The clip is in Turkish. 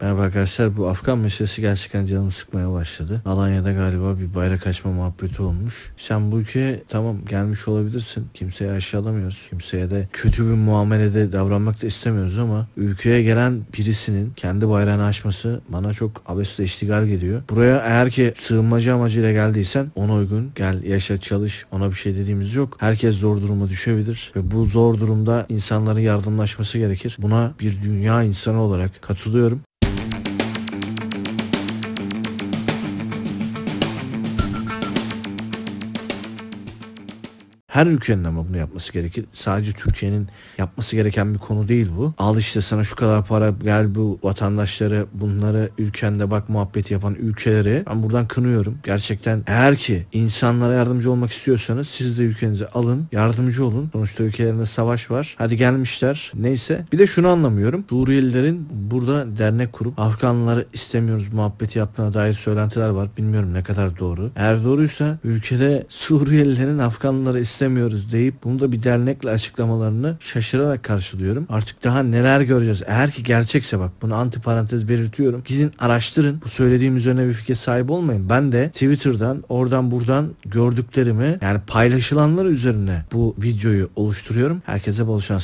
Merhaba arkadaşlar bu Afgan meselesi gerçekten canımı sıkmaya başladı. Alanya'da galiba bir bayrak açma muhabbeti olmuş. Sen bu ülkeye tamam gelmiş olabilirsin. Kimseyi aşağılamıyoruz. Kimseye de kötü bir muamelede davranmak da istemiyoruz ama ülkeye gelen birisinin kendi bayrağını açması bana çok abesle iştigal geliyor. Buraya eğer ki sığınmacı amacıyla geldiysen ona uygun gel yaşa çalış ona bir şey dediğimiz yok. Herkes zor duruma düşebilir ve bu zor durumda insanların yardımlaşması gerekir. Buna bir dünya insanı olarak katılıyorum. Her ülkenin ama bunu yapması gerekir. Sadece Türkiye'nin yapması gereken bir konu değil bu. Al işte sana şu kadar para gel bu vatandaşları bunları ülkende bak muhabbeti yapan ülkeleri ben buradan kınıyorum. Gerçekten eğer ki insanlara yardımcı olmak istiyorsanız siz de ülkenize alın yardımcı olun. Sonuçta ülkelerinde savaş var. Hadi gelmişler neyse. Bir de şunu anlamıyorum. Suriyelilerin burada dernek kurup Afganlıları istemiyoruz muhabbeti yaptığına dair söylentiler var. Bilmiyorum ne kadar doğru. Eğer doğruysa ülkede Suriyelilerin Afganlıları istemiyoruz deyip bunu da bir dernekle açıklamalarını şaşırarak karşılıyorum. Artık daha neler göreceğiz. Eğer ki gerçekse bak bunu anti parantez belirtiyorum. Gidin araştırın. Bu söylediğim üzerine bir fikir sahibi olmayın. Ben de Twitter'dan oradan buradan gördüklerimi yani paylaşılanlar üzerine bu videoyu oluşturuyorum. Herkese bol şans.